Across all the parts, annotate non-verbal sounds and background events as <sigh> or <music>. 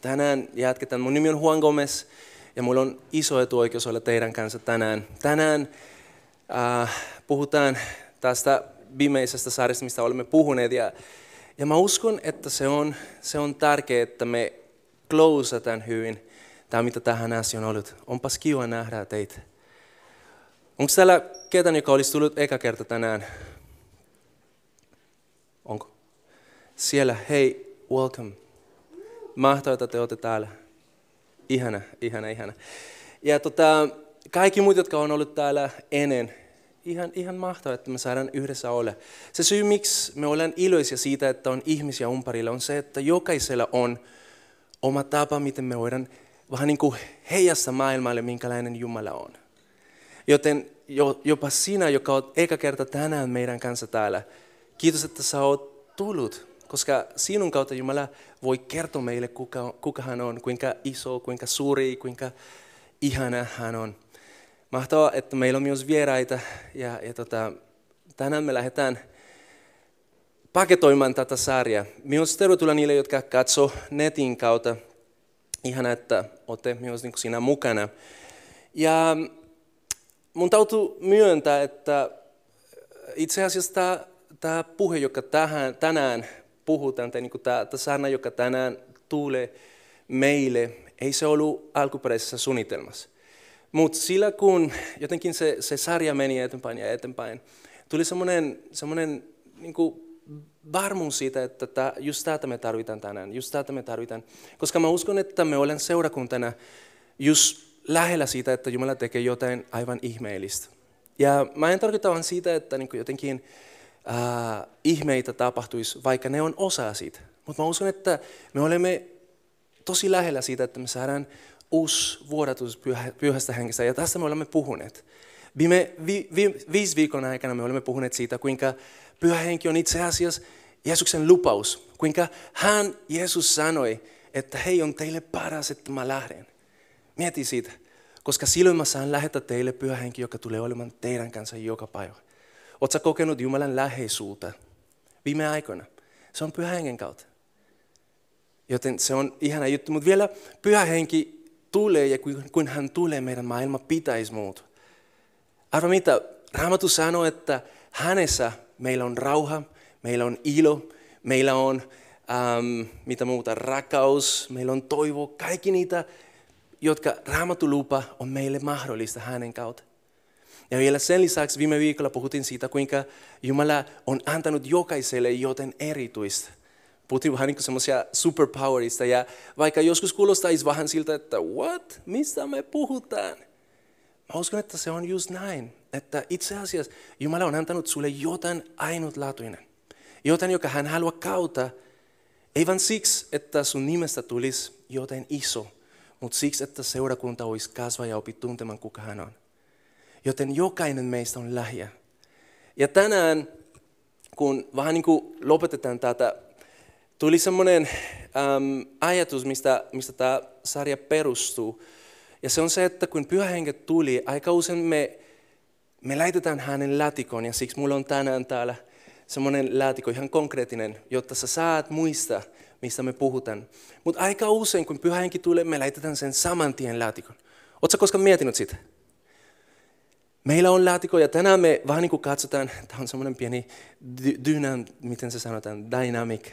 tänään jatketaan. Mun nimi on Juan Gomez ja mulla on iso etuoikeus olla teidän kanssa tänään. Tänään äh, puhutaan tästä viimeisestä sarjasta, mistä olemme puhuneet. Ja, ja mä uskon, että se on, se on tärkeää, että me closeataan hyvin tämä, mitä tähän asti on ollut. Onpas kiva nähdä teitä. Onko täällä ketään, joka olisi tullut eka kerta tänään? Onko? Siellä, hei, welcome. Mahtavaa, että te olette täällä. Ihana, ihana, ihana. Ja tota, kaikki muut, jotka on ollut täällä ennen, ihan, ihan mahtavaa, että me saadaan yhdessä olla. Se syy, miksi me ollaan iloisia siitä, että on ihmisiä umparilla, on se, että jokaisella on oma tapa, miten me voidaan vähän niin kuin heijasta maailmalle, minkälainen Jumala on. Joten jopa sinä, joka olet eka kerta tänään meidän kanssa täällä, kiitos, että sä oot tullut, koska sinun kautta Jumala voi kertoa meille, kuka, kuka hän on, kuinka iso, kuinka suuri, kuinka ihana hän on. Mahtavaa, että meillä on myös vieraita ja, ja tota, tänään me lähdetään paketoimaan tätä sarjaa. Myös tervetuloa niille, jotka katsoo netin kautta. Ihana, että olette myös niin siinä mukana. Ja mun täytyy myöntää, että itse asiassa tämä, puhe, joka tähän, tänään puhutaan, tai niin kuin tämä, tämä sana, joka tänään tulee meille, ei se ollut alkuperäisessä suunnitelmassa. Mutta sillä kun jotenkin se, se sarja meni eteenpäin ja eteenpäin, tuli semmoinen, semmoinen niin varmuus siitä, että tämä, just tätä me tarvitaan tänään, just tätä me tarvitaan. Koska mä uskon, että me olen seurakuntana just lähellä siitä, että Jumala tekee jotain aivan ihmeellistä. Ja mä en tarkoita vain siitä, että niin jotenkin äh, ihmeitä tapahtuisi, vaikka ne on osa siitä. Mutta mä uskon, että me olemme tosi lähellä siitä, että me saadaan uusi vuodatus pyhä, pyhästä henkestä. Ja tästä me olemme puhuneet. Viime vi, vi, viisi viikon aikana me olemme puhuneet siitä, kuinka pyhä henki on itse asiassa Jeesuksen lupaus. Kuinka hän, Jeesus sanoi, että hei on teille paras, että mä lähden. Mieti siitä, koska silloin mä saan lähettää teille pyhä henki, joka tulee olemaan teidän kanssa joka päivä. Oletko kokenut Jumalan läheisyyttä viime aikoina? Se on pyhä hengen kautta. Joten se on ihana juttu. Mutta vielä pyhä henki tulee ja kun hän tulee, meidän maailma pitäisi muuttua. Arva mitä? Raamattu sanoo, että hänessä meillä on rauha, meillä on ilo, meillä on ähm, mitä muuta, rakkaus, meillä on toivo, kaikki niitä, jotka Raamattu lupa on meille mahdollista hänen kautta. Ja vielä sen lisäksi viime viikolla puhuttiin siitä, kuinka Jumala on antanut jokaiselle joten erityistä. Puhuttiin vähän niin semmoisia superpowerista ja vaikka joskus kuulostaisi vähän siltä, että what, mistä me puhutaan? Mä uskon, että se on just näin, että itse asiassa Jumala on antanut sulle jotain ainutlaatuinen. Jotain, joka hän haluaa kautta, ei vain siksi, että sun nimestä tulisi jotain iso, mutta siksi, että seurakunta olisi kasvaa ja opi tuntemaan, kuka hän on. Joten jokainen meistä on lähiä. Ja tänään, kun vähän niin kuin lopetetaan tätä, tuli semmoinen äm, ajatus, mistä, mistä tämä sarja perustuu. Ja se on se, että kun pyhä tuli, aika usein me, me laitetaan hänen lätikon, ja siksi mulla on tänään täällä semmoinen laatikko ihan konkreettinen, jotta sä saat muista, mistä me puhutaan. Mutta aika usein, kun pyhä henki tulee, me laitetaan sen saman tien laatikon. Oletko koskaan miettinyt sitä? Meillä on laatikko ja tänään me vähän niin kuin katsotaan, tämä on semmoinen pieni dynam, miten se sanotaan, dynamic,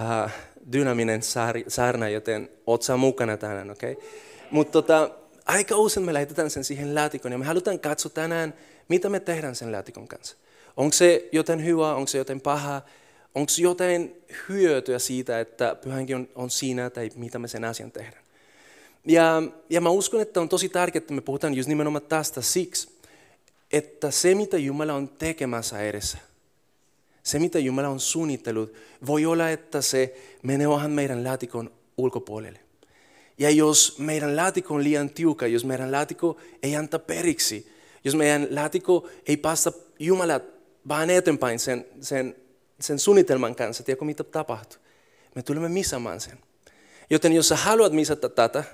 uh, dynaminen saarna, joten oot sä mukana tänään, okei? Okay? Mutta tota, aika usein me laitetaan sen siihen laatikon ja me halutaan katsoa tänään, mitä me tehdään sen laatikon kanssa. Onko se jotain hyvää, onko se jotain pahaa, onko jotain hyötyä siitä, että pyhänkin on, on siinä tai mitä me sen asian tehdään. Ja, ja mä uskon, että on tosi tärkeää, että me puhutaan just nimenomaan tästä siksi, että se mitä Jumala on tekemässä edessä, se mitä Jumala on suunnitellut, voi olla, että se menee vähän meidän laatikon ulkopuolelle. Ja jos meidän laatikko on liian tiukka, jos meidän laatikko ei anta periksi, jos meidän laatikko ei passa Jumalat vaan eteenpäin sen, sen, sen suunnitelman kanssa, tiedätkö mitä tapahtuu? Me tulemme missamaan sen. Joten jos sä haluat misata tätä,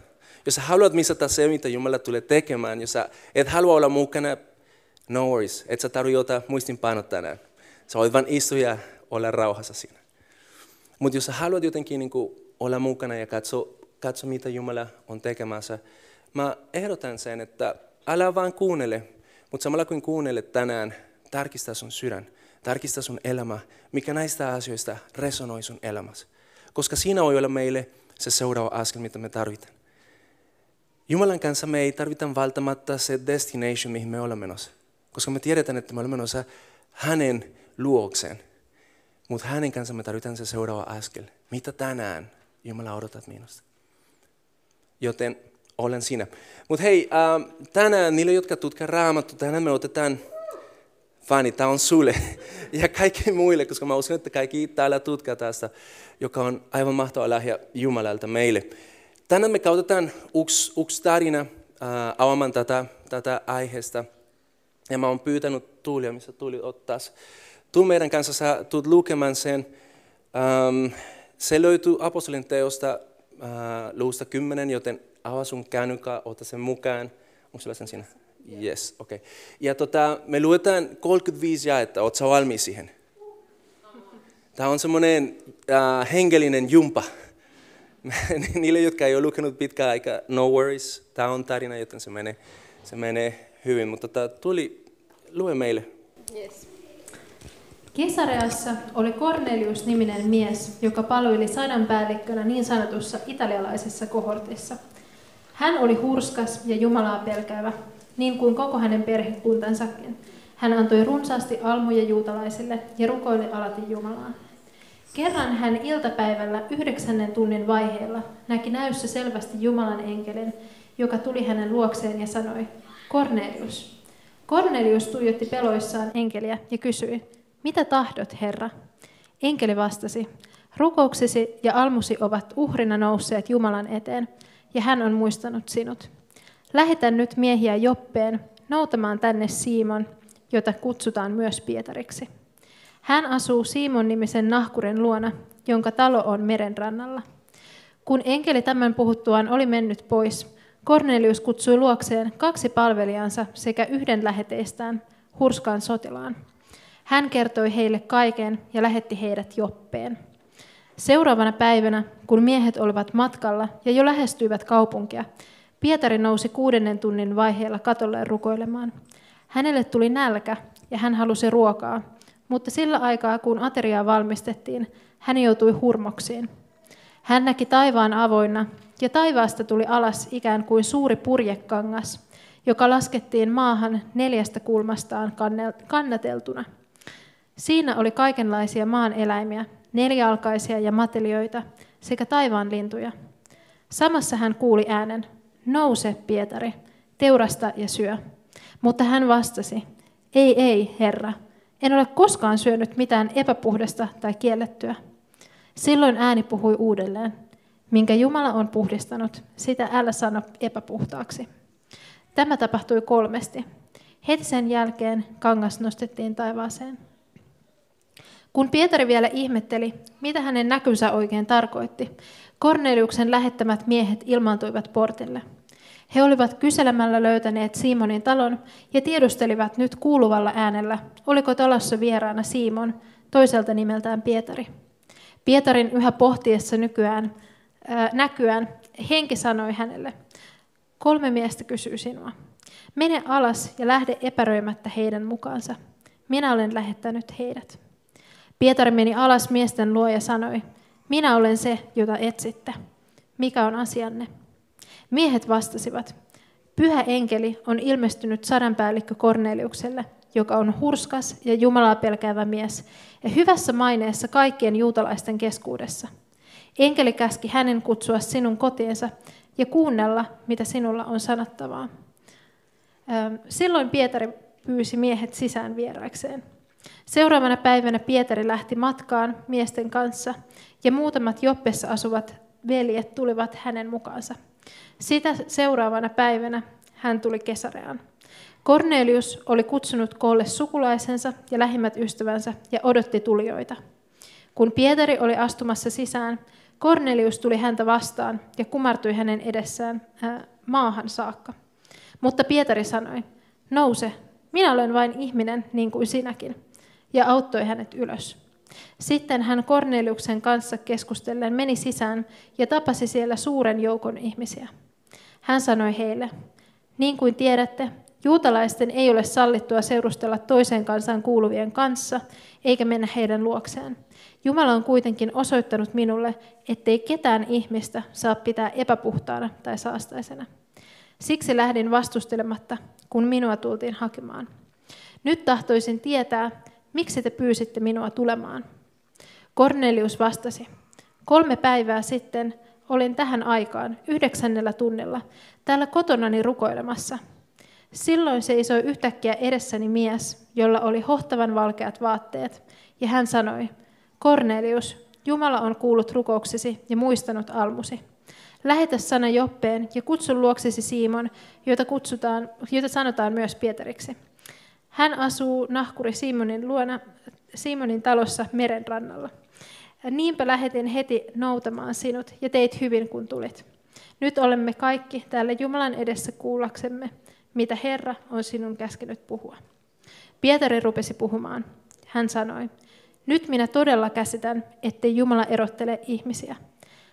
jos sä haluat misata se, mitä Jumala tulee tekemään, jos sä et halua olla mukana, no worries, et sä jotain muistinpanot tänään. Sä voit vain istua ja olla rauhassa siinä. Mutta jos sä haluat jotenkin niin kuin, olla mukana ja katso, katso, mitä Jumala on tekemässä, mä ehdotan sen, että älä vaan kuunnele, mutta samalla kuin kuunnelet tänään, tarkista sun sydän, tarkista sun elämä, mikä näistä asioista resonoi sun elämässä. Koska siinä voi olla meille se seuraava askel, mitä me tarvitaan. Jumalan kanssa me ei tarvita välttämättä se destination, mihin me olemme menossa. Koska me tiedetään, että me olemme menossa hänen luokseen. Mutta hänen kanssa me tarvitaan se seuraava askel. Mitä tänään Jumala odotat minusta? Joten olen siinä. Mutta hei, äh, tänään niille, jotka tutkaa raamattu, tänään me otetaan Fani, tämä on sulle <laughs> ja kaikki muille, koska mä uskon, että kaikki täällä tutkaa tästä, joka on aivan mahtava lahja Jumalalta meille. Tänään me käytetään yksi, yksi tarina äh, avaamaan tätä, tätä aiheesta. Ja mä oon pyytänyt Tuulia, missä Tuuli ottaa. Tuu meidän kanssa, sä tulet lukemaan sen. Ähm, se löytyy apostolin teosta äh, luusta 10, joten avaa sun kännykkä, ota sen mukaan. Onko sulla sen siinä? Yes, okei. Okay. Ja tota, me luetaan 35 jaetta, ootko valmis siihen? Tämä on semmoinen äh, hengellinen jumpa. <laughs> Niille, jotka ei ole lukenut pitkään aikaa, no worries, tämä on tarina, joten se menee, se menee hyvin. Mutta tota, tuli, lue meille. Yes. Kesareassa oli Cornelius-niminen mies, joka palveli sadan päällikkönä niin sanotussa italialaisessa kohortissa. Hän oli hurskas ja Jumalaa pelkäävä, niin kuin koko hänen perhekuntansakin. Hän antoi runsaasti almuja juutalaisille ja rukoili alati Jumalaan. Kerran hän iltapäivällä yhdeksännen tunnin vaiheella näki näyssä selvästi Jumalan enkelin, joka tuli hänen luokseen ja sanoi, Cornelius. Cornelius tuijotti peloissaan enkeliä ja kysyi, mitä tahdot, Herra? Enkeli vastasi, rukouksesi ja almusi ovat uhrina nousseet Jumalan eteen, ja hän on muistanut sinut. Lähetän nyt miehiä Joppeen noutamaan tänne Siimon, jota kutsutaan myös Pietariksi. Hän asuu Siimon nimisen nahkuren luona, jonka talo on merenrannalla. Kun enkeli tämän puhuttuaan oli mennyt pois, Cornelius kutsui luokseen kaksi palvelijansa sekä yhden läheteistään, hurskaan sotilaan. Hän kertoi heille kaiken ja lähetti heidät Joppeen. Seuraavana päivänä, kun miehet olivat matkalla ja jo lähestyivät kaupunkia, Pietari nousi kuudennen tunnin vaiheella katolle rukoilemaan. Hänelle tuli nälkä ja hän halusi ruokaa, mutta sillä aikaa kun ateriaa valmistettiin, hän joutui hurmoksiin. Hän näki taivaan avoinna ja taivaasta tuli alas ikään kuin suuri purjekangas, joka laskettiin maahan neljästä kulmastaan kannateltuna. Siinä oli kaikenlaisia maan eläimiä, nelialkaisia ja matelioita sekä taivaan lintuja. Samassa hän kuuli äänen, nouse Pietari, teurasta ja syö. Mutta hän vastasi, ei, ei, Herra, en ole koskaan syönyt mitään epäpuhdasta tai kiellettyä. Silloin ääni puhui uudelleen, minkä Jumala on puhdistanut, sitä älä sano epäpuhtaaksi. Tämä tapahtui kolmesti. Heti sen jälkeen kangas nostettiin taivaaseen. Kun Pietari vielä ihmetteli, mitä hänen näkynsä oikein tarkoitti, Korneliuksen lähettämät miehet ilmaantuivat portille. He olivat kyselemällä löytäneet Simonin talon ja tiedustelivat nyt kuuluvalla äänellä, oliko talossa vieraana Simon, toiselta nimeltään Pietari. Pietarin yhä pohtiessa nykyään, ää, näkyään henki sanoi hänelle, kolme miestä kysyy sinua. Mene alas ja lähde epäröimättä heidän mukaansa. Minä olen lähettänyt heidät. Pietari meni alas miesten luo ja sanoi, minä olen se, jota etsitte. Mikä on asianne? Miehet vastasivat, pyhä enkeli on ilmestynyt sadanpäällikkö Korneliukselle, joka on hurskas ja Jumalaa pelkäävä mies, ja hyvässä maineessa kaikkien juutalaisten keskuudessa. Enkeli käski hänen kutsua sinun kotiinsa ja kuunnella, mitä sinulla on sanottavaa. Silloin Pietari pyysi miehet sisään vieraikseen. Seuraavana päivänä Pietari lähti matkaan miesten kanssa, ja muutamat Joppessa asuvat veljet tulivat hänen mukaansa. Sitä seuraavana päivänä hän tuli Kesareaan. Kornelius oli kutsunut koolle sukulaisensa ja lähimmät ystävänsä ja odotti tulijoita. Kun Pietari oli astumassa sisään, Kornelius tuli häntä vastaan ja kumartui hänen edessään äh, maahan saakka. Mutta Pietari sanoi, nouse, minä olen vain ihminen niin kuin sinäkin, ja auttoi hänet ylös. Sitten hän Korneliuksen kanssa keskustellen meni sisään ja tapasi siellä suuren joukon ihmisiä. Hän sanoi heille, niin kuin tiedätte, juutalaisten ei ole sallittua seurustella toiseen kansaan kuuluvien kanssa, eikä mennä heidän luokseen. Jumala on kuitenkin osoittanut minulle, ettei ketään ihmistä saa pitää epäpuhtaana tai saastaisena. Siksi lähdin vastustelematta, kun minua tultiin hakemaan. Nyt tahtoisin tietää, miksi te pyysitte minua tulemaan. Kornelius vastasi, kolme päivää sitten olin tähän aikaan, yhdeksännellä tunnilla, täällä kotonani rukoilemassa. Silloin seisoi yhtäkkiä edessäni mies, jolla oli hohtavan valkeat vaatteet, ja hän sanoi, Kornelius, Jumala on kuullut rukouksesi ja muistanut almusi. Lähetä sana Joppeen ja kutsu luoksesi Simon, jota, kutsutaan, jota sanotaan myös Pietariksi. Hän asuu nahkuri Simonin luona, Simonin talossa meren rannalla. Niinpä lähetin heti noutamaan sinut ja teit hyvin, kun tulit. Nyt olemme kaikki täällä Jumalan edessä kuullaksemme, mitä Herra on sinun käskenyt puhua. Pietari rupesi puhumaan. Hän sanoi, nyt minä todella käsitän, ettei Jumala erottele ihmisiä.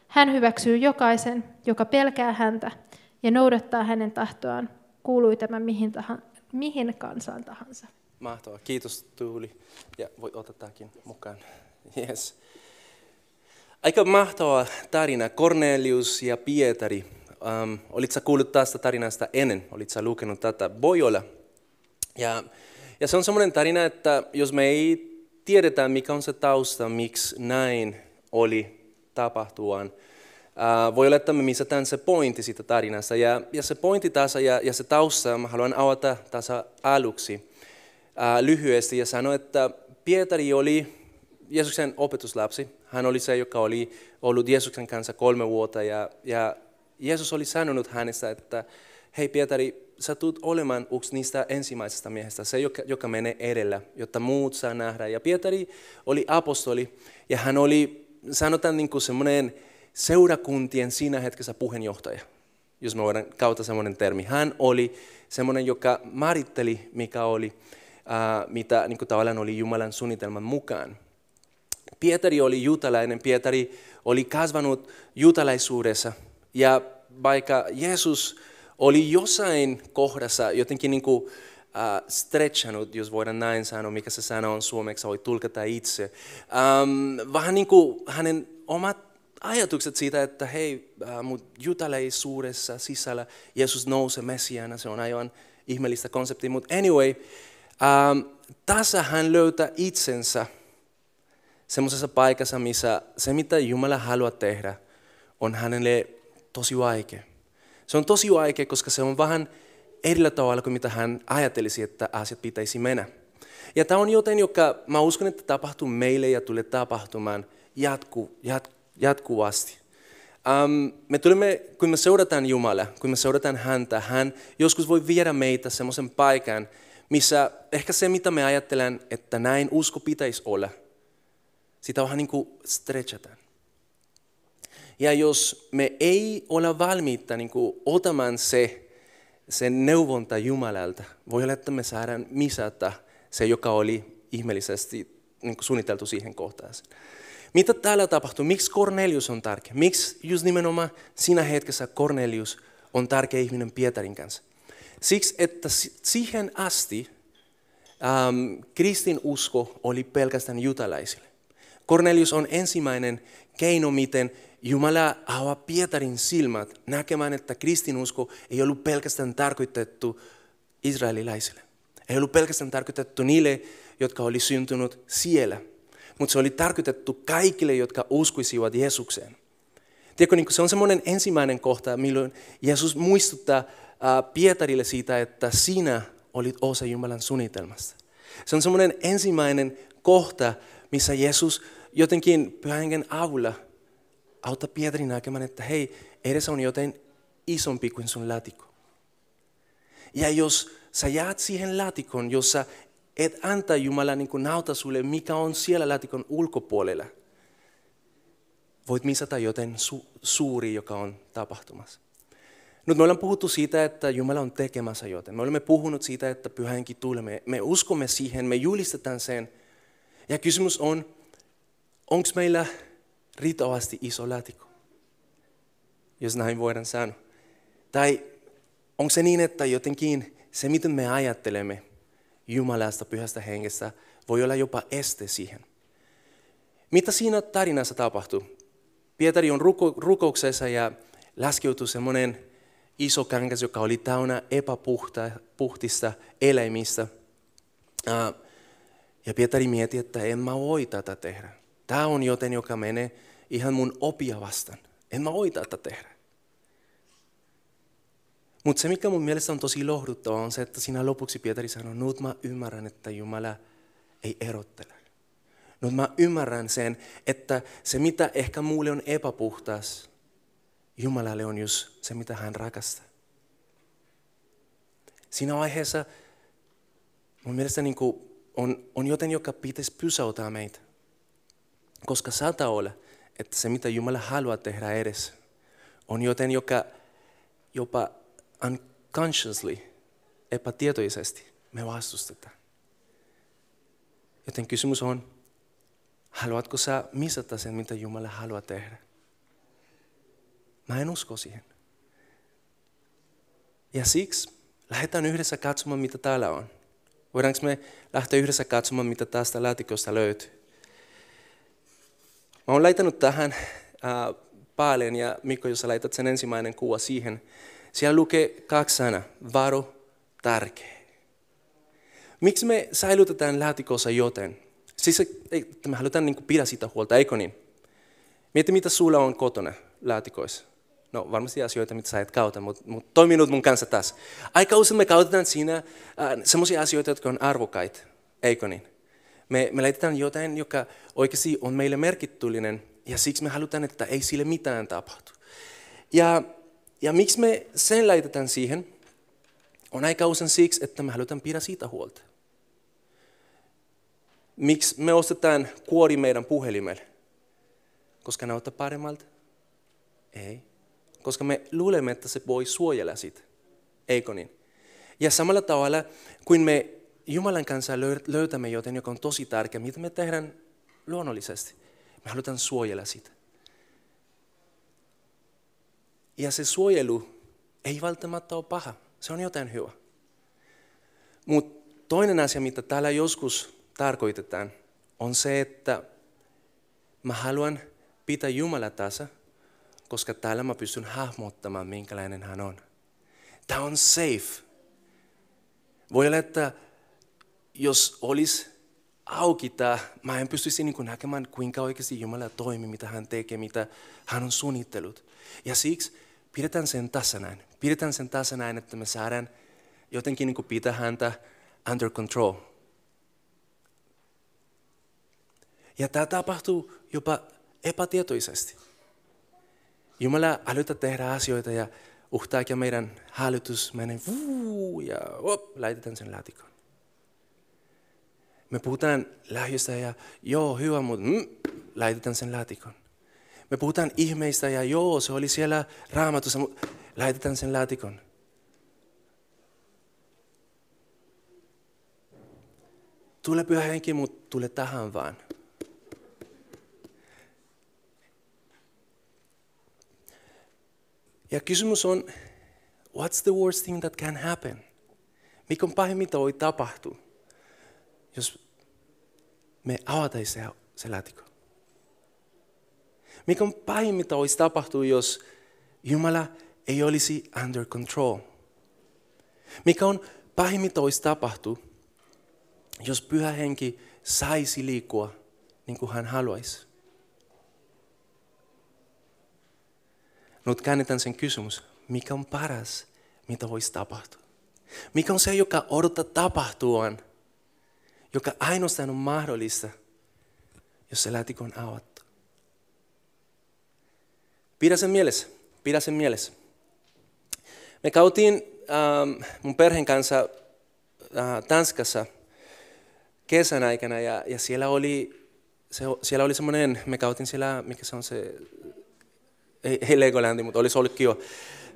Hän hyväksyy jokaisen, joka pelkää häntä ja noudattaa hänen tahtoaan, kuului tämä mihin, tahan, mihin kansaan tahansa. Mahtavaa. Kiitos Tuuli. Ja voit otetakin mukaan. Yes. Aika mahtava tarina. Cornelius ja Pietari. Um, olitko kuullut tästä tarinasta ennen? Olitko lukenut tätä? Voi olla. Ja, ja se on semmoinen tarina, että jos me ei tiedetä, mikä on se tausta, miksi näin oli tapahtuaan, Uh, voi olla, että me misataan se pointti siitä tarinasta. Ja, ja se pointti tässä ja, ja se tausta, mä haluan avata tässä aluksi uh, lyhyesti ja sanoa, että Pietari oli Jeesuksen opetuslapsi. Hän oli se, joka oli ollut Jeesuksen kanssa kolme vuotta ja, ja Jeesus oli sanonut hänestä, että hei Pietari, sä tulet olemaan yksi niistä ensimmäisestä miehistä, se joka, joka menee edellä, jotta muut saa nähdä. Ja Pietari oli apostoli ja hän oli, sanotaan niin kuin semmoinen seurakuntien siinä hetkessä puheenjohtaja, jos me voidaan kautta semmoinen termi. Hän oli semmoinen, joka määritteli, mikä oli, äh, mitä niin kuin tavallaan oli Jumalan suunnitelman mukaan. Pietari oli juutalainen, Pietari oli kasvanut juutalaisuudessa ja vaikka Jeesus oli jossain kohdassa jotenkin niin kuin, uh, stretchanut, jos voidaan näin sanoa, mikä se sana on suomeksi, voi tulkata itse. Um, vähän niin kuin hänen omat ajatukset siitä, että hei, uh, mut jutalaisuudessa sisällä Jeesus nousee Messiaana, se on aivan ihmeellistä konseptia, mutta anyway, um, tässä hän löytää itsensä semmoisessa paikassa, missä se mitä Jumala haluaa tehdä, on hänelle tosi vaikea. Se on tosi vaikea, koska se on vähän erillä tavalla kuin mitä hän ajattelisi, että asiat pitäisi mennä. Ja tämä on jotain, joka mä uskon, että tapahtuu meille ja tulee tapahtumaan jatku, jat, jatkuvasti. Um, me tulemme, kun me seurataan Jumala, kun me seurataan häntä, hän joskus voi viedä meitä semmoisen paikan, missä ehkä se, mitä me ajattelen, että näin usko pitäisi olla, sitä vähän niin kuin stretchataan. Ja jos me ei ole valmiita niin kuin otamaan se, sen neuvonta Jumalalta, voi olla, että me saadaan misata se, joka oli ihmeellisesti niin kuin suunniteltu siihen kohtaan. Mitä täällä tapahtuu? Miksi Cornelius on tärkeä? Miksi just nimenomaan siinä hetkessä Cornelius on tärkeä ihminen Pietarin kanssa? Siksi, että siihen asti ähm, kristin usko oli pelkästään jutalaisille. Cornelius on ensimmäinen keino, miten Jumala avaa Pietarin silmät näkemään, että kristinusko ei ollut pelkästään tarkoitettu israelilaisille. Ei ollut pelkästään tarkoitettu niille, jotka oli syntynyt siellä, mutta se oli tarkoitettu kaikille, jotka uskoisivat Jeesukseen. Tiedätkö, niin se on semmoinen ensimmäinen kohta, milloin Jeesus muistuttaa Pietarille siitä, että sinä olit osa Jumalan suunnitelmasta. Se on semmoinen ensimmäinen kohta, missä Jeesus jotenkin pyhän avulla auttaa Pietarin näkemään, että hei, edessä on jotain isompi kuin sun laatikko. Ja jos sä jäät siihen laatikon, jossa et anta Jumala niin kuin nauta sulle, mikä on siellä laatikon ulkopuolella, voit misata joten su- suuri, joka on tapahtumassa. Nyt me ollaan puhuttu siitä, että Jumala on tekemässä joten. Me olemme puhunut siitä, että pyhänkin tulee. Me, me uskomme siihen, me julistetaan sen. Ja kysymys on, onko meillä riittävästi iso laatikko? Jos näin voidaan sanoa. Tai onko se niin, että jotenkin se, miten me ajattelemme Jumalasta, pyhästä hengestä, voi olla jopa este siihen. Mitä siinä tarinassa tapahtuu? Pietari on ruko, rukouksessa ja laskeutuu semmoinen iso kangas, joka oli täynnä epäpuhtista eläimistä. Ja Pietari mietti, että en mä voi tätä tehdä. Tämä on joten, joka menee ihan mun opia vastaan. En mä voi tätä tehdä. Mutta se, mikä mun mielestä on tosi lohduttavaa, on se, että siinä lopuksi Pietari sanoi, nyt mä ymmärrän, että Jumala ei erottele. Nyt mä ymmärrän sen, että se mitä ehkä mulle on epäpuhtaas, Jumalalle on just se, mitä hän rakastaa. Siinä vaiheessa mun mielestä niin on, on joten, joka pitäisi pysäyttää meitä. Koska saattaa olla, että se mitä Jumala haluaa tehdä edessä, on joten, joka jopa unconsciously, epätietoisesti me vastustetaan. Joten kysymys on, haluatko sä misata sen, mitä Jumala haluaa tehdä? Mä en usko siihen. Ja siksi lähdetään yhdessä katsomaan, mitä täällä on. Voidaanko me lähteä yhdessä katsomaan, mitä tästä laatikosta löytyy? Mä oon laittanut tähän äh, paljon ja Mikko, jos sä laitat sen ensimmäinen kuva siihen, siellä lukee kaksi sanaa, varo, tärkeä. Miksi me säilytetään laatikossa joten? Siis että me halutaan niin pidä sitä huolta, eikö niin? Mieti, mitä sulla on kotona laatikoissa. No varmasti asioita, mitä sä et kauta, mutta mut toimi nyt mun kanssa tässä. Aika usein me kautetaan siinä äh, sellaisia asioita, jotka on arvokaita, eikö niin? Me, me laitetaan jotain, joka oikeasti on meille merkityllinen, ja siksi me halutaan, että ei sille mitään tapahtu. Ja, ja miksi me sen laitetaan siihen, on aika usein siksi, että me halutaan pidä siitä huolta. Miksi me ostetaan kuori meidän puhelimelle? Koska näyttää paremmalta? Ei koska me luulemme, että se voi suojella sitä. Eikö niin? Ja samalla tavalla, kuin me Jumalan kanssa löytämme joten, joka on tosi tärkeä, mitä me tehdään luonnollisesti. Me halutaan suojella sitä. Ja se suojelu ei välttämättä ole paha. Se on jotain hyvä. Mutta toinen asia, mitä täällä joskus tarkoitetaan, on se, että mä haluan pitää Jumala tässä koska täällä mä pystyn hahmottamaan, minkälainen hän on. Tämä on safe. Voi olla, että jos olisi auki tämä, mä en pystyisi niin näkemään, kuinka oikeasti Jumala toimii, mitä hän tekee, mitä hän on suunnittelut. Ja siksi pidetään sen tässä näin. Pidetään sen tässä näin, että me saadaan jotenkin niin pitää häntä under control. Ja tämä tapahtuu jopa epätietoisesti. Jumala älytä tehdä asioita ja uhtaakja meidän hälytys menee vuu, ja op, laitetaan sen laatikon. Me puhutaan lähdöstä ja joo, hyvä, mutta mm, laitetaan sen laatikon. Me puhutaan ihmeistä ja joo, se oli siellä raamatussa, mutta laitetaan sen laatikon. Tule pyhä henki, mutta tule tähän vaan. Ja kysymys on, what's the worst thing that can happen? Mikä on pahin, mitä voi tapahtua, jos me avataan se, se laatikko? Mikä on pahin, mitä voisi tapahtua, jos Jumala ei olisi under control? Mikä on pahin, mitä voisi tapahtua, jos pyhä henki saisi liikkua niin kuin hän haluaisi? Nyt käännetään sen kysymys, mikä on paras, mitä voisi tapahtua? Mikä on se, joka odottaa tapahtuaan, joka ainoastaan on mahdollista, jos se laatikko on avattu? Pidä sen mielessä, pidä sen mielessä. Me kautiin ähm, mun perheen kanssa äh, Tanskassa kesän aikana ja, ja siellä oli, se, siellä oli semmoinen, me kautin siellä, mikä se on se, ei, ei Legolandi, mutta olisi ollut kiva.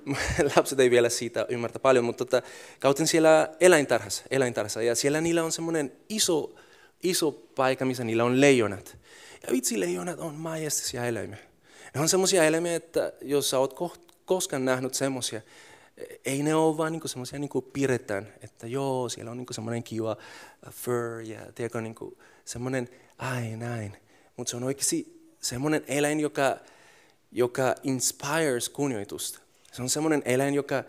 <laughs> Lapset ei vielä siitä ymmärtä paljon, mutta tota, kautin siellä eläintarhassa, eläintarhassa ja siellä niillä on semmoinen iso, iso paikka, missä niillä on leijonat. Ja vitsi, leijonat on majestisia eläimiä. Ne on semmoisia eläimiä, että jos sä oot koskaan nähnyt semmoisia, ei ne ole vaan niinku semmoisia niinku piirretään, että joo, siellä on niinku semmoinen kiva fur ja tiedätkö, niinku semmoinen, ai näin. Mutta se on oikeasti semmoinen eläin, joka, joka inspires kunnioitusta. Se on semmoinen eläin, joka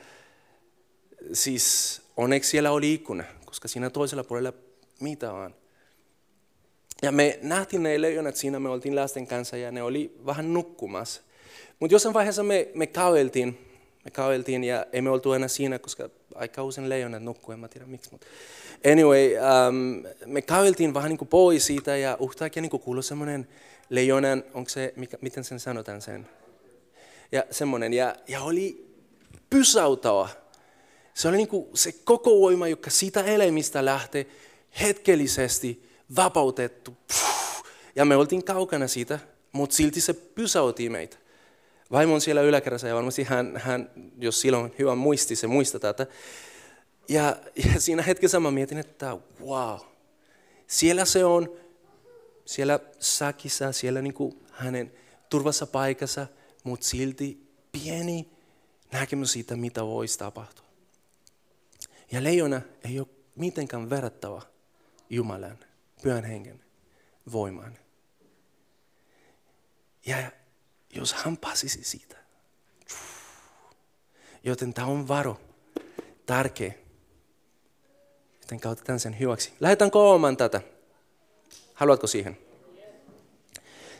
siis onneksi siellä oli ikkuna, koska siinä toisella puolella mitä on. Ja me nähtiin ne leijonat siinä, me oltiin lasten kanssa ja ne oli vähän nukkumassa. Mutta jossain vaiheessa me, me käveltiin, me käveltiin ja emme oltu enää siinä, koska aika usein leijonat nukkuu, en mä tiedä miksi. Mutta anyway, um, me käveltiin vähän niin kuin pois siitä ja yhtäkkiä niin kuului semmoinen leijonan, onko se, mikä, miten sen sanotaan sen? Ja semmoinen, ja, ja oli pysäytävä. Se oli niin kuin se koko voima, joka sitä elämistä lähtee hetkellisesti vapautettu. Ja me oltiin kaukana siitä, mutta silti se pysäytti meitä. Vaimo on siellä yläkerrassa ja varmasti hän, hän jos silloin hyvä muisti, se muistaa tätä. Ja, ja siinä hetkessä mä mietin, että wow, siellä se on, siellä sakissa, siellä niin kuin hänen turvassa paikassa, mutta silti pieni näkemys siitä, mitä voisi tapahtua. Ja leijona ei ole mitenkään verrattava Jumalan, pyhän hengen voimaan. Ja jos hän pasisi siitä. Joten tämä on varo, tärkeä. Joten käytetään sen hyväksi. Lähdetään koomaan tätä. Haluatko siihen?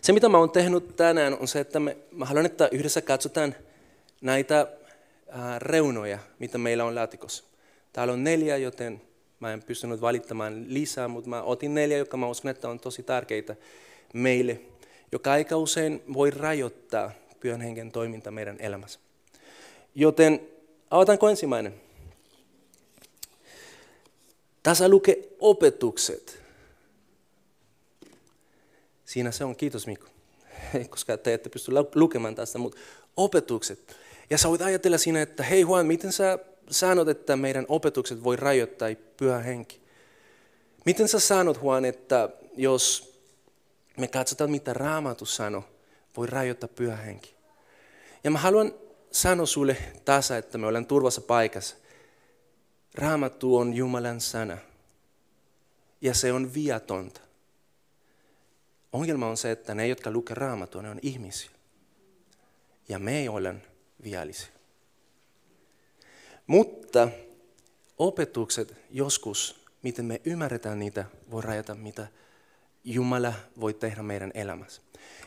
Se, mitä mä oon tehnyt tänään, on se, että me, mä haluan, että yhdessä katsotaan näitä ää, reunoja, mitä meillä on laatikossa. Täällä on neljä, joten mä en pystynyt valittamaan lisää, mutta mä otin neljä, jotka mä uskon, että on tosi tärkeitä meille joka aika usein voi rajoittaa pyhän hengen toiminta meidän elämässä. Joten avataanko ensimmäinen? Tässä lukee opetukset. Siinä se on, kiitos Mikko, <laughs> koska te ette pysty lukemaan tästä, mutta opetukset. Ja sä voit ajatella siinä, että hei Juan, miten sä sanot, että meidän opetukset voi rajoittaa pyhä henki? Miten sä sanot Juan, että jos me katsotaan, mitä Raamattu sanoo, voi rajoittaa pyhä henki. Ja mä haluan sanoa sulle tasa, että me ollaan turvassa paikassa. Raamattu on Jumalan sana. Ja se on viatonta. Ongelma on se, että ne, jotka lukevat raamattua, ne on ihmisiä. Ja me ei ole viallisia. Mutta opetukset joskus, miten me ymmärretään niitä, voi rajata mitä Jumala voi tehdä meidän elämässä.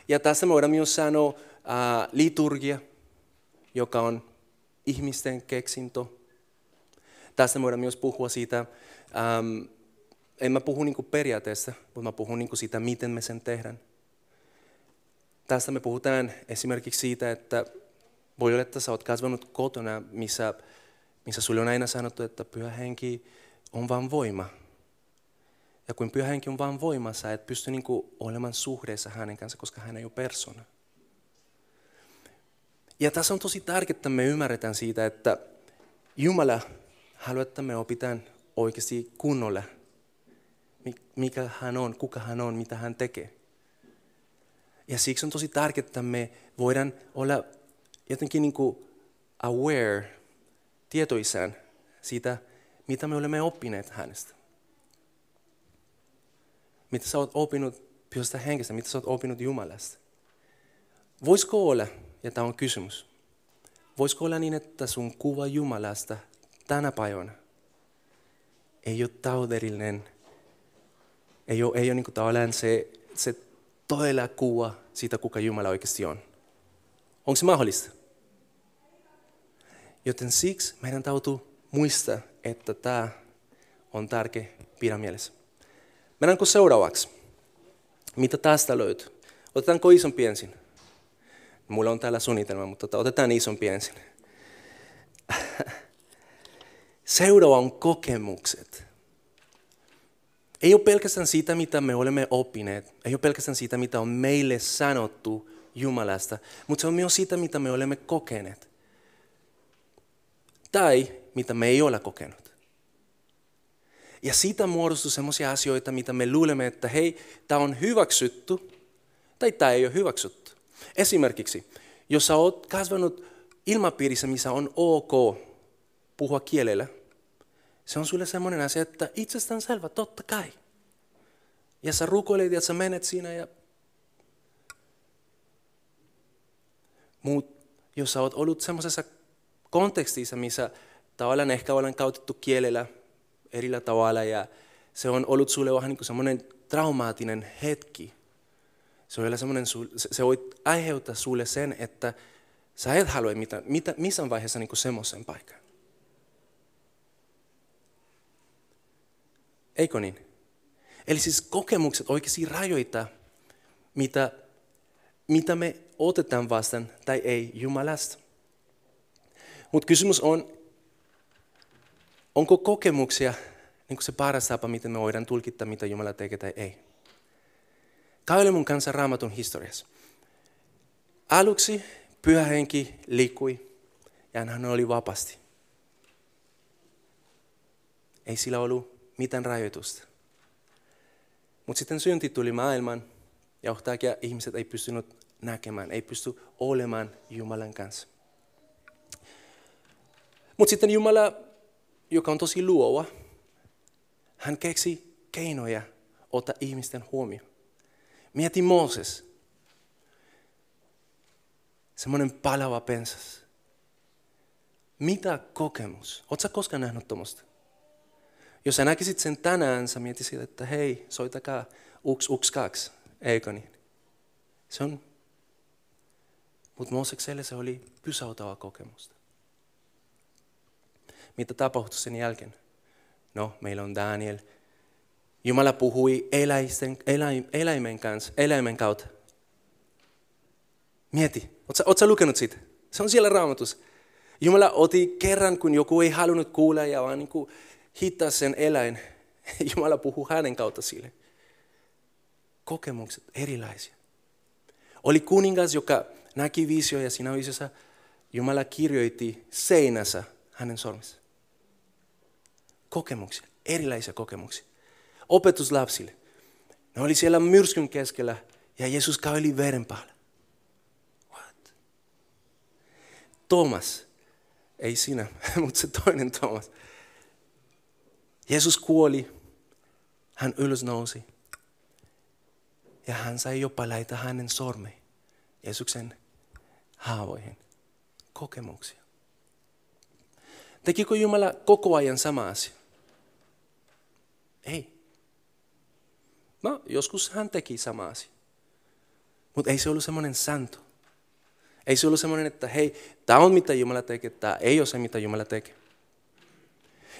Ja tässä voidaan myös sanoa äh, liturgia, joka on ihmisten keksintö. Tässä voidaan myös puhua siitä, ähm, en mä puhu niinku periaatteessa, mutta mä puhun niinku siitä, miten me sen tehdään. Tässä me puhutaan esimerkiksi siitä, että voi olla, että sä oot kasvanut kotona, missä, missä sulle on aina sanottu, että pyhä henki on vain voima. Ja kun pyhä henki on vain voimassa, et pysty niinku olemaan suhteessa hänen kanssa, koska hän ei ole persona. Ja tässä on tosi tärkeää, että me ymmärretään siitä, että Jumala haluaa, että me opitaan oikeasti kunnolla, mikä hän on, kuka hän on, mitä hän tekee. Ja siksi on tosi tärkeää, että me voidaan olla jotenkin niin kuin aware, tietoisään siitä, mitä me olemme oppineet hänestä mitä sä oot opinut pyhästä henkestä, mitä sä oot opinut Jumalasta. Voisiko olla, ja tämä on kysymys, voisiko olla niin, että sun kuva Jumalasta tänä päivänä ei ole täydellinen, ei ole, ei ole niin kuin se, se todella kuva siitä, kuka Jumala oikeasti on. Onko se mahdollista? Joten siksi meidän täytyy muistaa, että tämä on tärkeä pidä mielessä. Mennäänkö seuraavaksi? Mitä tästä löytyy? Otetaanko isompi ensin? Mulla on täällä suunnitelma, mutta tota, otetaan isompi ensin. <laughs> Seuraava on kokemukset. Ei ole pelkästään sitä, mitä me olemme oppineet. Ei ole pelkästään sitä, mitä on meille sanottu Jumalasta. Mutta se on myös sitä, mitä me olemme kokeneet. Tai mitä me ei ole kokenut. Ja siitä muodostuu sellaisia asioita, mitä me luulemme, että hei, tämä on hyväksytty, tai tämä ei ole hyväksytty. Esimerkiksi, jos sä oot kasvanut ilmapiirissä, missä on ok puhua kielellä, se on sulle semmoinen asia, että itsestään selvä, totta kai. Ja sä rukoilet ja sä menet siinä ja... Mutta jos sä oot ollut semmoisessa kontekstissa, missä tavallaan ehkä olen käytetty kielellä erillä tavalla ja se on ollut sulle vähän niin kuin semmoinen traumaattinen hetki. Se, on semmoinen, se voi aiheuttaa sulle sen, että sä et halua mitä, mitä, missään vaiheessa niin semmoisen paikan. Eikö niin? Eli siis kokemukset oikeasti rajoita, mitä, mitä me otetaan vastaan tai ei Jumalasta. Mutta kysymys on, onko kokemuksia niin se paras tapa, miten me voidaan tulkita, mitä Jumala tekee tai ei. Käyle mun kanssa raamatun historiassa. Aluksi pyhä henki liikkui ja hän oli vapaasti. Ei sillä ollut mitään rajoitusta. Mutta sitten synti tuli maailman ja yhtäkkiä ihmiset ei pystynyt näkemään, ei pysty olemaan Jumalan kanssa. Mutta sitten Jumala, joka on tosi luova, hän keksi keinoja ottaa ihmisten huomioon. Mieti Mooses. Semmoinen palava pensas. Mitä kokemus? Oletko koskaan nähnyt tuommoista? Jos sä näkisit sen tänään, sä mietisit, että hei, soitakaa uks, uks, kaksi. Eikö niin? Se on, mutta Moosekselle se oli pysäytävä kokemusta. Mitä tapahtui sen jälkeen? No, meillä on Daniel. Jumala puhui eläisten, eläim, eläimen, kanssa, eläimen kautta. Mieti, ootko lukenut siitä? Se on siellä raamatussa. Jumala otti kerran, kun joku ei halunnut kuulla ja vaan niin kuin hittaa sen eläin. <laughs> Jumala puhuu hänen kautta sille. Kokemukset erilaisia. Oli kuningas, joka näki visioja ja siinä visiossa Jumala kirjoitti seinässä hänen sormissa. Kokemuksia, erilaisia kokemuksia. Opetus lapsille. Ne oli siellä myrskyn keskellä ja Jeesus käveli veren päällä. What? Thomas, ei sinä, <laughs> mutta se toinen Thomas. Jeesus kuoli, hän ylös nousi ja hän sai jopa laita hänen sormeen Jeesuksen haavoihin. Kokemuksia. Tekikö Jumala koko ajan sama asia? Ei. No, joskus hän teki sama asia. Mutta ei se ollut semmoinen sääntö. Ei se ollut semmoinen, että hei, tämä on mitä Jumala tekee, tämä ei ole se mitä Jumala tekee.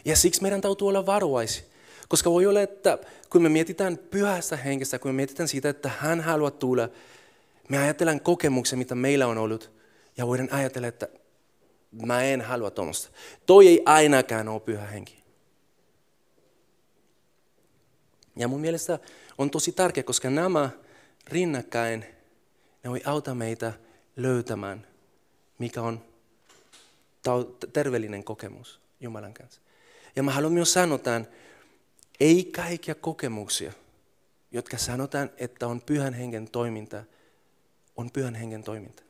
Ja siksi meidän täytyy olla varovaisia. Koska voi olla, että kun me mietitään pyhästä henkestä, kun me mietitään siitä, että hän haluaa tulla, me ajatellaan kokemuksia, mitä meillä on ollut. Ja voidaan ajatella, että mä en halua tuommoista. Toi ei ainakaan ole pyhä henki. Ja mun mielestä on tosi tärkeä, koska nämä rinnakkain, ne voi auttaa meitä löytämään, mikä on terveellinen kokemus Jumalan kanssa. Ja mä haluan myös sanoa ei kaikkia kokemuksia, jotka sanotaan, että on pyhän hengen toiminta, on pyhän hengen toiminta.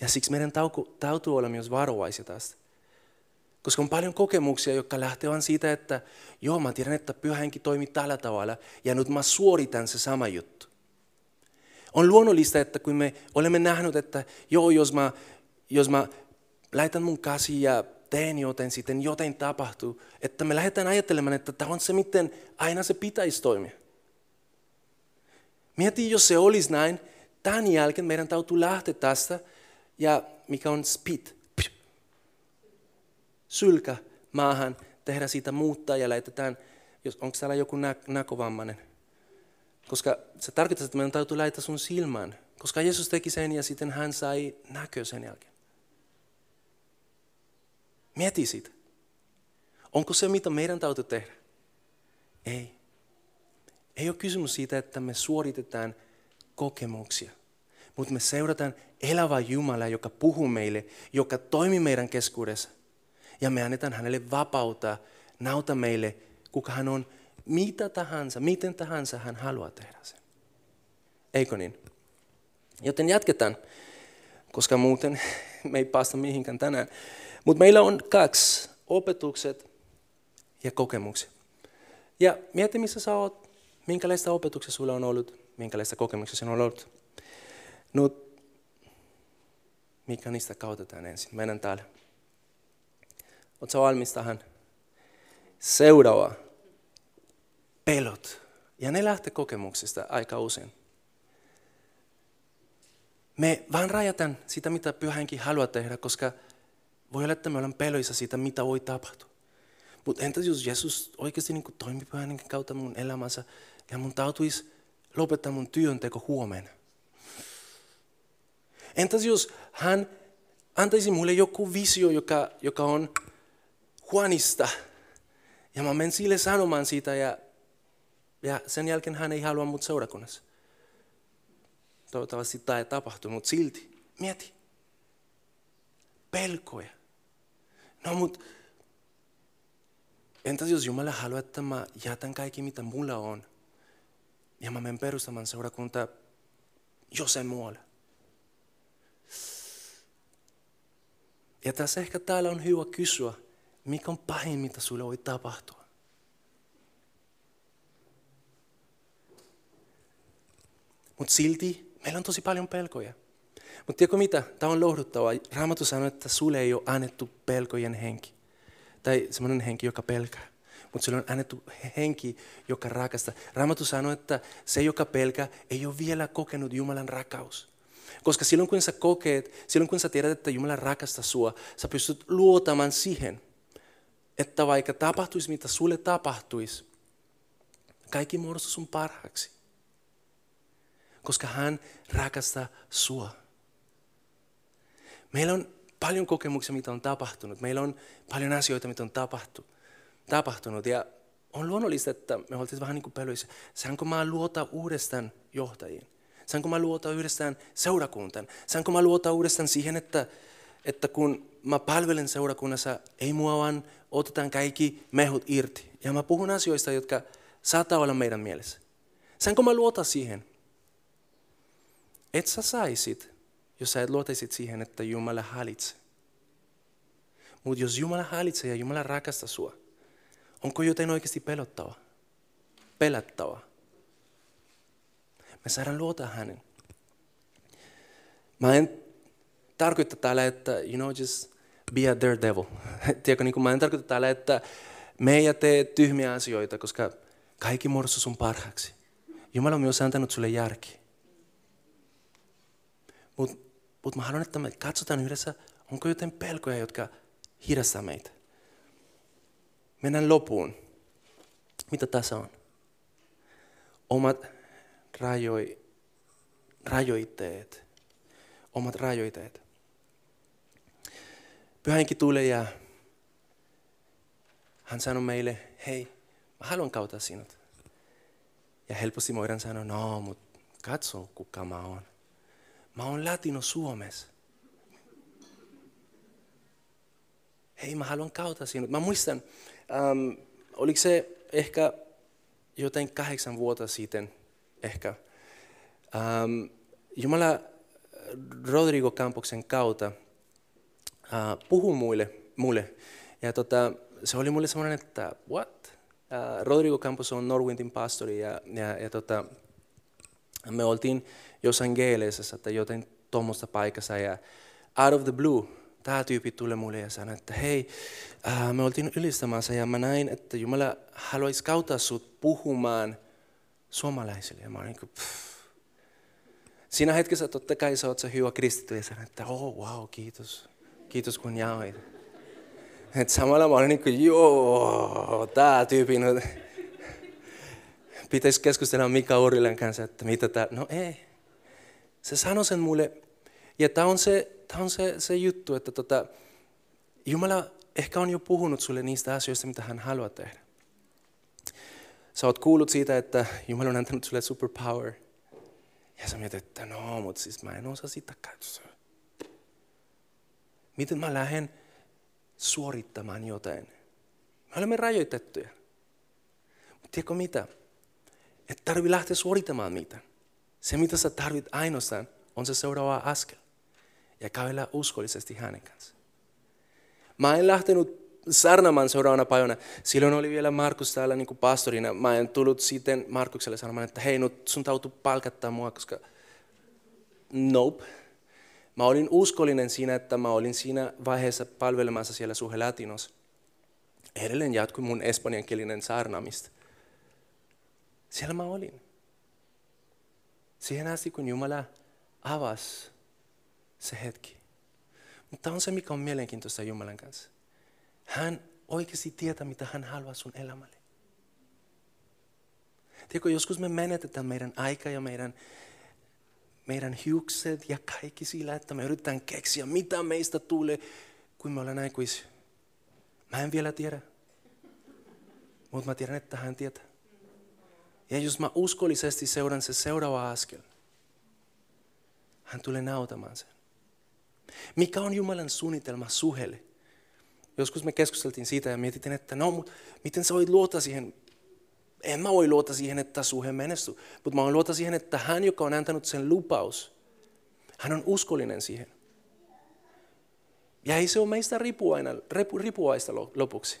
Ja siksi meidän täytyy olla myös varovaisia tästä. Koska on paljon kokemuksia, jotka lähtevät siitä, että joo, mä tiedän, että pyhä henki toimii tällä tavalla, ja nyt mä suoritan se sama juttu. On luonnollista, että kun me olemme nähneet, että joo, jos mä, jos mä laitan mun käsi ja teen joten, sitten jotain tapahtuu, että me lähdetään ajattelemaan, että tämä on se, miten aina se pitäisi toimia. Mieti, jos se olisi näin, tämän jälkeen meidän täytyy lähteä tästä, ja mikä on spit, sylkä maahan, tehdä siitä muuttaa ja laitetaan, jos, onko täällä joku nä, näkövammainen. Koska se tarkoittaa, että meidän täytyy laittaa sun silmään. Koska Jeesus teki sen ja sitten hän sai näkö sen jälkeen. Mieti sitä. Onko se, mitä meidän täytyy tehdä? Ei. Ei ole kysymys siitä, että me suoritetaan kokemuksia, mutta me seurataan elävää Jumalaa, joka puhuu meille, joka toimii meidän keskuudessa. Ja me annetaan hänelle vapautta, nauta meille, kuka hän on, mitä tahansa, miten tahansa hän haluaa tehdä sen. Eikö niin? Joten jatketaan, koska muuten <laughs> me ei päästä mihinkään tänään. Mutta meillä on kaksi, opetukset ja kokemukset. Ja mieti, missä sä oot, minkälaista opetuksia sulla on ollut, minkälaista kokemuksia sinulla on ollut. No, mikä niistä kautetaan ensin? Mennään täällä. Oletko valmis tähän? Seuraava. Pelot. Ja ne lähtee kokemuksista aika usein. Me vaan rajataan sitä, mitä pyhänkin haluaa tehdä, koska voi olla, että me ollaan peloissa siitä, mitä voi tapahtua. Mutta entäs jos Jeesus oikeasti niin toimi pyhän kautta mun elämässä ja mun tautuisi lopettaa mun työnteko huomenna? Entäs jos hän antaisi mulle joku visio, joka, joka on Juanista, ja mä menen sille sanomaan siitä, ja, ja sen jälkeen hän ei halua mut seurakunnassa. Toivottavasti tämä ei tapahtu, mutta silti, mieti. Pelkoja. No mutta entäs jos Jumala haluaa, että mä jätän kaikki mitä mulla on ja mä menen perustamaan seurakunta jossain muualla. Ja tässä ehkä täällä on hyvä kysyä, mikä on pahin, mitä sulle voi tapahtua. Mutta silti meillä on tosi paljon pelkoja. Mutta tiedätkö mitä? Tämä on lohduttavaa. Raamattu sanoo, että sulle ei ole annettu pelkojen henki. Tai semmoinen henki, joka pelkää. Mutta sulle on annettu henki, joka rakastaa. Raamattu sanoo, että se, joka pelkää, ei ole vielä kokenut Jumalan rakaus. Koska silloin kun sä kokeet, silloin kun sä tiedät, että Jumala rakastaa sua, sä pystyt luotamaan siihen, että vaikka tapahtuisi mitä sulle tapahtuisi, kaikki muodostuu sun parhaaksi. Koska hän rakastaa sua. Meillä on paljon kokemuksia, mitä on tapahtunut. Meillä on paljon asioita, mitä on tapahtu, tapahtunut. Ja on luonnollista, että me oltiin vähän niin kuin pelöissä. Saanko mä luota uudestaan johtajiin? Saanko mä luota uudestaan seurakuntaan? Saanko mä luota uudestaan siihen, että, että kun mä palvelen seurakunnassa, ei mua vaan otetaan kaikki mehut irti. Ja mä puhun asioista, jotka saattaa olla meidän mielessä. Saanko mä luota siihen? Et sä saisit, jos sä et luotaisit siihen, että Jumala hallitsee. Mutta jos Jumala hallitsee ja Jumala rakastaa sua, onko jotain oikeasti pelottava? Pelättävä. Me saadaan luota hänen. Mä en tarkoita täällä, että you know, just be a daredevil. <laughs> Tiedätkö, niin mä en tarkoita täällä, että me ei tee tyhmiä asioita, koska kaikki muodostuu sun parhaaksi. Jumala on myös antanut sulle järki. Mutta mut mä haluan, että me katsotaan yhdessä, onko jotain pelkoja, jotka hidastaa meitä. Mennään lopuun. Mitä tässä on? Omat rajoi, rajoitteet. Omat rajoitteet. Pyhänkin tulee ja hän sanoi meille, hei, mä haluan kautta sinut. Ja helposti voidaan sanoa, no, mutta katso kuka mä oon. Mä oon latino Suomessa. Hei, mä haluan kautta sinut. Mä muistan, ähm, oliko se ehkä jotain kahdeksan vuotta sitten, ehkä. Ähm, Jumala Rodrigo Campoksen kautta äh, puhui muille, muille. Ja tota, se oli mulle semmoinen, että what? Äh, Rodrigo Campos on Norwindin pastori ja, ja, ja tota, me oltiin jossain Geelesessä tai jotain tuommoista paikassa ja out of the blue tämä tyyppi tuli mulle ja sanoi, että hei, äh, me oltiin ylistämässä ja mä näin, että Jumala haluaisi kautta sut puhumaan suomalaisille. Ja mä olin niin Siinä hetkessä totta kai sä oot se hyvä kristitty ja sanoin, että oh wow, kiitos. Kiitos kun jaoit. Et samalla mä olin niin kuin, joo, tää tyyppi nyt. Pitäisi keskustella Mika Urilen kanssa, että mitä tää, no ei. Se sanoi sen mulle, ja tämä on se, tää on se, se juttu, että tota, Jumala ehkä on jo puhunut sulle niistä asioista, mitä hän haluaa tehdä. Sä oot kuullut siitä, että Jumala on antanut sulle superpower. Ja sä mietit, että no, mutta siis mä en osaa sitä käytössä. Miten mä lähden suorittamaan jotain? Me olemme rajoitettuja. Mutta tiedätkö mitä? Et tarvi lähteä suorittamaan mitään. Se, mitä sä tarvit ainoastaan, on se seuraava askel. Ja kävellä uskollisesti hänen kanssa. Mä en lähtenyt sarnamaan seuraavana päivänä. Silloin oli vielä Markus täällä niin pastorina. Mä en tullut sitten Markukselle sanomaan, että hei, nyt sun täytyy palkattaa mua, koska nope. Mä olin uskollinen siinä, että mä olin siinä vaiheessa palvelemassa siellä Suhe Latinos. Edelleen jatkui mun espanjankielinen saarnaamista. Siellä mä olin. Siihen asti, kun Jumala avasi se hetki. Mutta on se, mikä on mielenkiintoista Jumalan kanssa. Hän oikeasti tietää, mitä hän haluaa sun elämälle. Tiedätkö, joskus me menetetään meidän aika ja meidän, meidän hiukset ja kaikki sillä, että me yritetään keksiä, mitä meistä tulee, kun me ollaan aikuisia. Mä en vielä tiedä, mutta mä tiedän, että hän tietää. Mä uskollisesti seuran se seuraava askel, hän tulee nautamaan sen. Mikä on Jumalan suunnitelma suhelle? Joskus me keskusteltiin siitä ja mietittiin, että no, mutta miten sä voit luota siihen? En mä voi luota siihen, että suhe menestyy, mutta mä voin luota siihen, että hän, joka on antanut sen lupaus, hän on uskollinen siihen. Ja ei se ole meistä ripuaista lopuksi.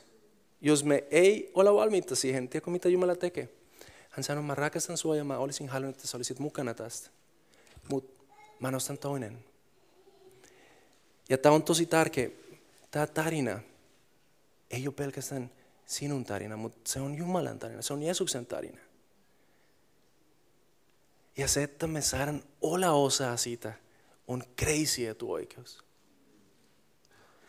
Jos me ei ole valmiita siihen, tiedätkö mitä Jumala tekee? Hän sanoi, mä rakastan sua ja mä olisin halunnut, että sä olisit mukana tästä. Mutta mä nostan toinen. Ja tämä on tosi tärkeä. Tämä tarina ei ole pelkästään sinun tarina, mutta se on Jumalan tarina, se on Jeesuksen tarina. Ja se, että me saadaan olla osa siitä, on crazy etuoikeus.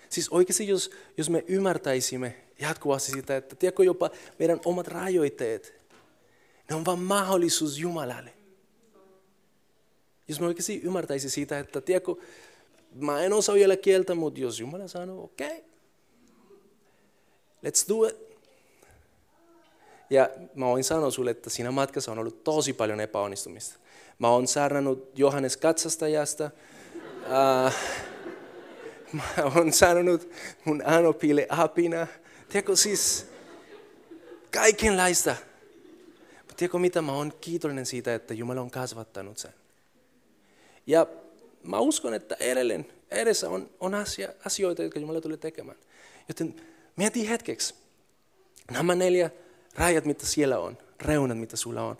Siis oikeasti, jos, jos me ymmärtäisimme jatkuvasti sitä, että tiedätkö jopa meidän omat rajoitteet, ne on vain mahdollisuus Jumalalle. Jos me oikeasti ymmärtäisi siitä, että tiedätkö, mä en osaa vielä kieltä, mutta jos Jumala sanoo, okei, okay, let's do it. Ja mä voin sanoa sulle, että siinä matkassa on ollut tosi paljon epäonnistumista. Mä oon saarnannut Johannes katsastajasta. Uh, <laughs> mä oon sanonut mun anopille apina. Tiedätkö siis kaikenlaista. Tiedätkö mitä, mä oon kiitollinen siitä, että Jumala on kasvattanut sen. Ja mä uskon, että edelleen edessä on, on asia, asioita, jotka Jumala tulee tekemään. Joten mieti hetkeksi. Nämä neljä rajat, mitä siellä on, reunat, mitä sulla on,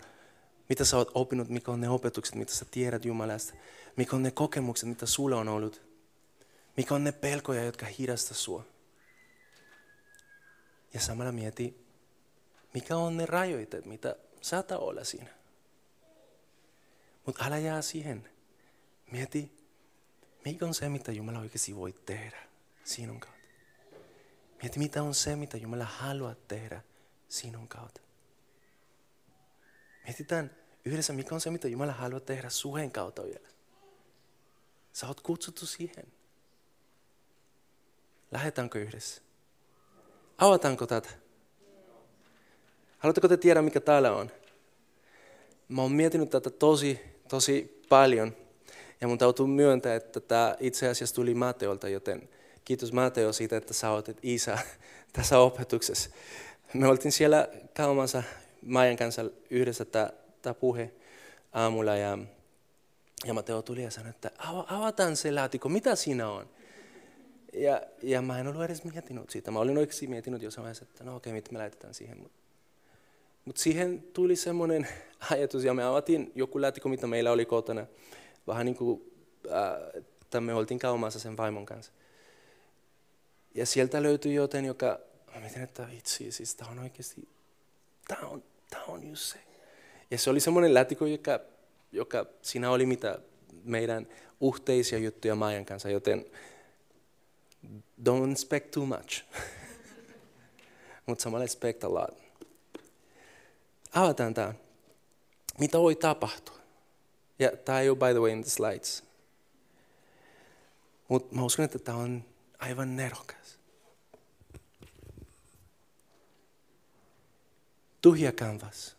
mitä sä oot oppinut, mikä on ne opetukset, mitä sä tiedät Jumalasta, mikä on ne kokemukset, mitä sulla on ollut, mikä on ne pelkoja, jotka hidastaa sua. Ja samalla mieti, mikä on ne rajoitteet, mitä saattaa olla siinä. Mutta älä jää siihen. Mieti, mikä on se, mitä Jumala oikeasti voi tehdä sinun kautta. Mieti, mitä on se, mitä Jumala haluaa tehdä sinun kautta. Mietitään yhdessä, mikä on se, mitä Jumala haluaa tehdä suhen kautta vielä. Sä oot kutsuttu siihen. Lähetäänkö yhdessä? Avataanko tätä? Haluatteko te tiedä, mikä täällä on? Mä oon miettinyt tätä tosi, tosi paljon. Ja mun täytyy myöntää, että tämä itse asiassa tuli Mateolta, joten kiitos Mateo siitä, että sä otit isä <laughs> tässä opetuksessa. Me oltiin siellä kaumassa Maijan kanssa yhdessä tämä puhe aamulla ja, ja Mateo tuli ja sanoi, että avataan se laatikko, mitä siinä on? Ja, ja mä en ollut edes miettinyt siitä. Mä olin oikeasti miettinyt jossain vaiheessa, että no okei, okay, mitä me laitetaan siihen. Mutta mut siihen tuli semmoinen <laughs> ajatus ja me avattiin joku laatikko, mitä meillä oli kotona vähän niin kuin, äh, me oltiin kaumassa sen vaimon kanssa. Ja sieltä löytyi joten, joka, mä mietin, että vitsi, siis tämä on oikeasti, tämä on, tämä on just se. Ja se oli semmoinen lätikö, joka, joka siinä oli mitä meidän uhteisia juttuja Maijan kanssa, joten don't expect too much. <laughs> Mutta samalla expect a lot. Avataan tämä. Mitä voi tapahtua? Ja tämä ei ole by the way in the slides. Mutta mä uskon, että tämä on aivan nerokas. Tuhja kanvas.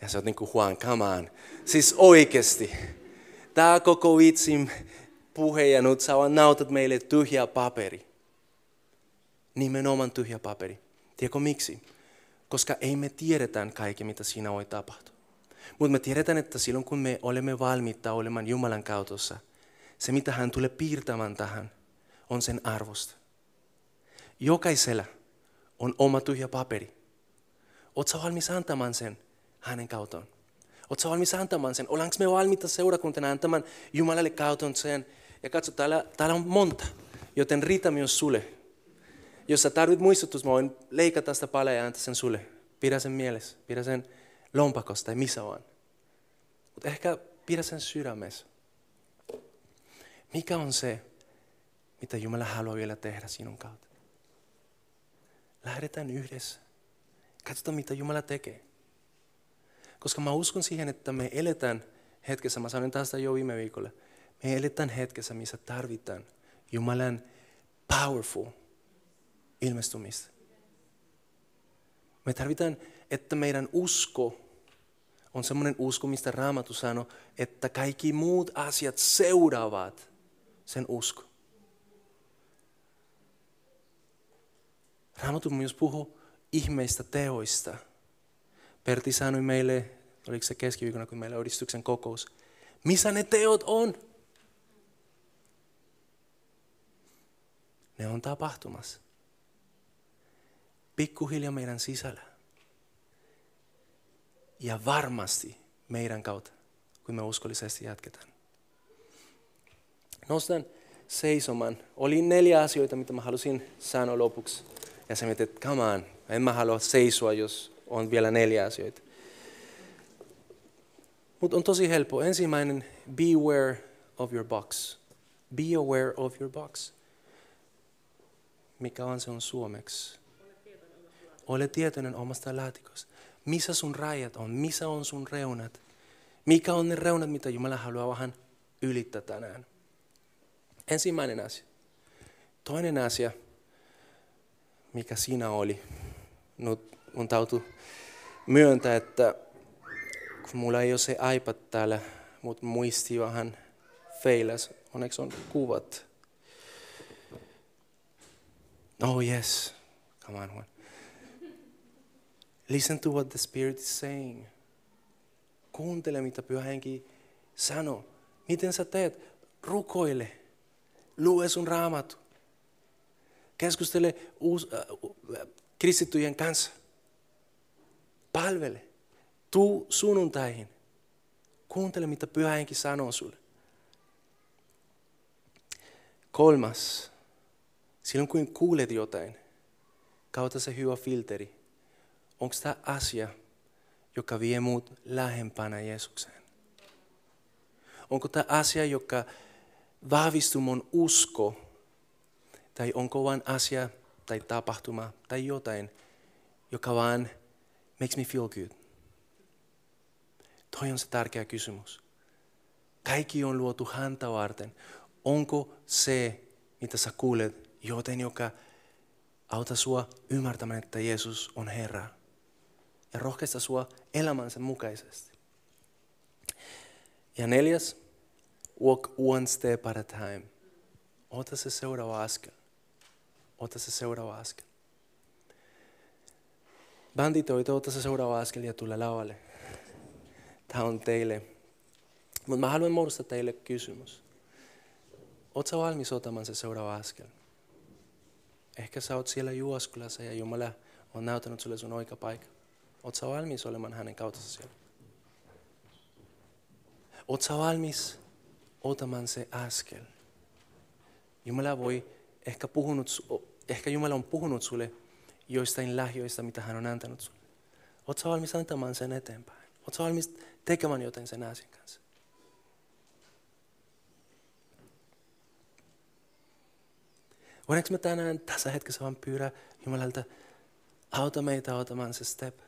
Ja sä oot niinku Juan, come on. Siis oikeasti, tämä koko vitsin puhe ja nyt sä vaan nautat meille tyhjä paperi. Nimenomaan tyhjä paperi. Tiedätkö miksi? Koska ei me tiedetään kaikki, mitä siinä voi tapahtua. Mutta me tiedetään, että silloin kun me olemme valmiita olemaan Jumalan kautossa, se mitä hän tulee piirtämään tähän, on sen arvosta. Jokaisella on oma tyhjä paperi. Oletko valmis antamaan sen hänen kauton? Oletko valmis antamaan sen? Ollaanko me valmiita seurakuntana antamaan Jumalalle kauton sen? Ja katso, täällä, täällä on monta, joten riitä myös sulle. Jos sä tarvit muistutus, mä voin leikata sitä paljon ja antaa sen sulle. Pidä sen mielessä, pidä sen lompakosta tai missä vaan. Mutta ehkä pidä sen sydämessä. Mikä on se, mitä Jumala haluaa vielä tehdä sinun kautta? Lähdetään yhdessä. Katsotaan, mitä Jumala tekee. Koska mä uskon siihen, että me eletään hetkessä, mä sanoin tästä jo viime viikolla, me eletään hetkessä, missä tarvitaan Jumalan powerful ilmestymistä. Me tarvitaan, että meidän usko on semmoinen usko, mistä Raamattu sanoo, että kaikki muut asiat seuraavat sen usko. Raamattu myös puhuu ihmeistä teoista. Pertti sanoi meille, oliko se keskiviikkona, kun meillä oli kokous, missä ne teot on? Ne on tapahtumassa. Pikkuhiljaa meidän sisällä. Ja varmasti meidän kautta, kun me uskollisesti jatketaan. Nostan seisomaan. Oli neljä asioita, mitä mä halusin sanoa lopuksi. Ja sä mietit, että come on, en mä halua seisoa, jos on vielä neljä asioita. Mutta on tosi helppo. Ensimmäinen, beware of your box. Be aware of your box. Mikä on se on suomeksi? Ole tietoinen omasta laatikosta. Missä sun rajat on? Missä on sun reunat? Mikä on ne reunat, mitä Jumala haluaa vähän ylittää tänään? Ensimmäinen asia. Toinen asia, mikä siinä oli. Nyt mun täytyy myöntää, että kun mulla ei ole se iPad täällä, mutta muisti vähän feilas. Onneksi on kuvat. Oh yes, come on one. Listen to what the Spirit is saying. Kuuntele, mitä Pyhä Henki sanoo. Miten sä teet? Rukoile. Lue sun raamattu. Keskustele uus, äh, kristittyjen kanssa. Palvele. Tuu sunnuntaihin. Kuuntele, mitä Pyhä Henki sanoo sulle. Kolmas. Silloin kun kuulet jotain, kautta se hyvä filteri onko tämä asia, joka vie muut lähempänä Jeesukseen? Onko tämä asia, joka vahvistuu mun usko, tai onko vain asia tai tapahtuma tai jotain, joka vaan makes me feel good? Toi on se tärkeä kysymys. Kaikki on luotu häntä varten. Onko se, mitä sä kuulet, joten joka auta sua ymmärtämään, että Jeesus on Herra? Ja rohkaista sua elämänsä mukaisesti. Ja neljäs, walk one step at a time. Ota se seuraava askel. Ota se seuraava askel. Banditoita, ota se seuraava askel ja tule lavalle. Tämä on teille. Mutta mä haluan muodostaa teille kysymys. Oletko valmis ottamaan se seuraava askel? Ehkä sä oot siellä Juoskulassa ja Jumala on näyttänyt sulle sun oikea paikka. Oletko valmis olemaan hänen kauttansa siellä? Oletko valmis otamaan se askel? Jumala voi ehkä, puhunut, ehkä Jumala on puhunut sulle joistain lahjoista, mitä hän on antanut sulle. Oletko valmis antamaan sen eteenpäin? Oletko valmis tekemään jotain sen asian kanssa? Voidaanko me tänään tässä hetkessä vaan pyydä Jumalalta, auta meitä otamaan se step?